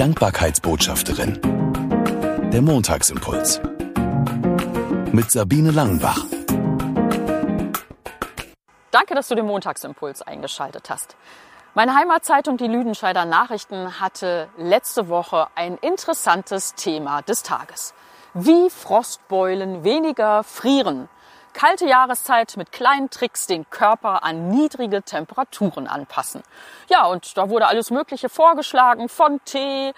Dankbarkeitsbotschafterin. Der Montagsimpuls. Mit Sabine Langenbach. Danke, dass du den Montagsimpuls eingeschaltet hast. Meine Heimatzeitung, die Lüdenscheider Nachrichten, hatte letzte Woche ein interessantes Thema des Tages. Wie Frostbeulen weniger frieren. Kalte Jahreszeit mit kleinen Tricks den Körper an niedrige Temperaturen anpassen. Ja, und da wurde alles Mögliche vorgeschlagen, von Tee,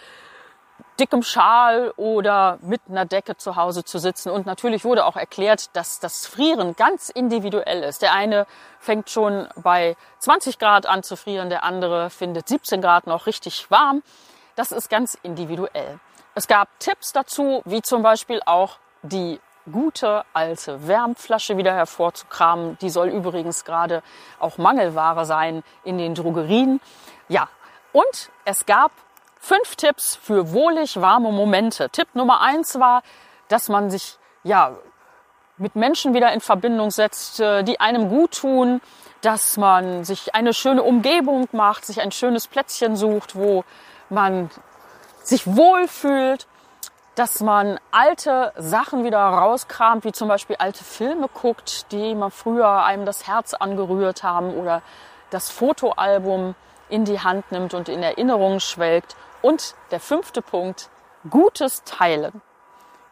dickem Schal oder mit einer Decke zu Hause zu sitzen. Und natürlich wurde auch erklärt, dass das Frieren ganz individuell ist. Der eine fängt schon bei 20 Grad an zu frieren, der andere findet 17 Grad noch richtig warm. Das ist ganz individuell. Es gab Tipps dazu, wie zum Beispiel auch die gute alte Wärmflasche wieder hervorzukramen. Die soll übrigens gerade auch Mangelware sein in den Drogerien. Ja, und es gab fünf Tipps für wohlig warme Momente. Tipp Nummer eins war, dass man sich ja mit Menschen wieder in Verbindung setzt, äh, die einem gut tun, dass man sich eine schöne Umgebung macht, sich ein schönes Plätzchen sucht, wo man sich wohlfühlt dass man alte Sachen wieder rauskramt, wie zum Beispiel alte Filme guckt, die man früher einem das Herz angerührt haben oder das Fotoalbum in die Hand nimmt und in Erinnerungen schwelgt. Und der fünfte Punkt, gutes Teilen.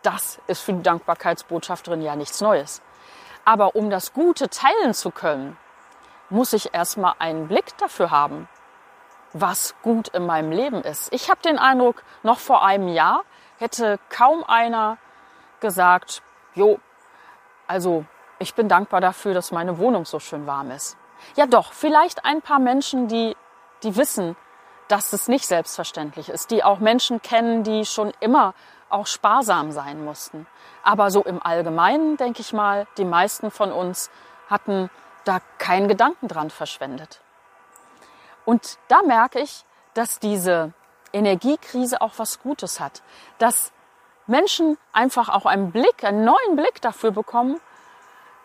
Das ist für die Dankbarkeitsbotschafterin ja nichts Neues. Aber um das Gute teilen zu können, muss ich erstmal einen Blick dafür haben, was gut in meinem Leben ist. Ich habe den Eindruck, noch vor einem Jahr hätte kaum einer gesagt, jo, also ich bin dankbar dafür, dass meine Wohnung so schön warm ist. Ja doch, vielleicht ein paar Menschen, die, die wissen, dass es nicht selbstverständlich ist, die auch Menschen kennen, die schon immer auch sparsam sein mussten. Aber so im Allgemeinen, denke ich mal, die meisten von uns hatten da keinen Gedanken dran verschwendet. Und da merke ich, dass diese Energiekrise auch was Gutes hat. Dass Menschen einfach auch einen Blick, einen neuen Blick dafür bekommen,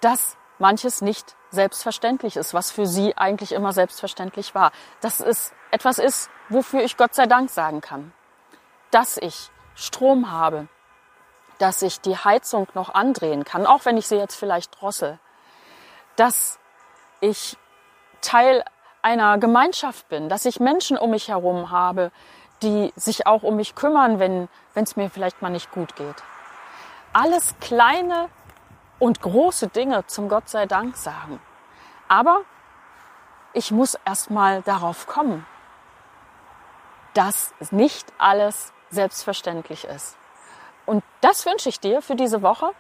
dass manches nicht selbstverständlich ist, was für sie eigentlich immer selbstverständlich war. Dass es etwas ist, wofür ich Gott sei Dank sagen kann. Dass ich Strom habe, dass ich die Heizung noch andrehen kann, auch wenn ich sie jetzt vielleicht drossel. Dass ich Teil einer Gemeinschaft bin, dass ich Menschen um mich herum habe, die sich auch um mich kümmern, wenn es mir vielleicht mal nicht gut geht. Alles kleine und große Dinge zum Gott sei Dank sagen. Aber ich muss erst mal darauf kommen, dass nicht alles selbstverständlich ist. Und das wünsche ich dir für diese Woche,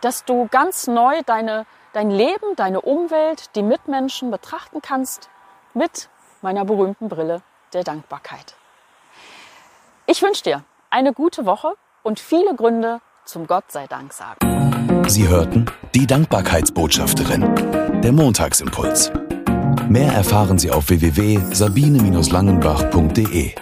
dass du ganz neu deine, dein Leben, deine Umwelt, die Mitmenschen betrachten kannst mit meiner berühmten Brille der Dankbarkeit. Ich wünsche dir eine gute Woche und viele Gründe zum Gott sei Dank sagen. Sie hörten die Dankbarkeitsbotschafterin, der Montagsimpuls. Mehr erfahren Sie auf www.sabine-langenbach.de.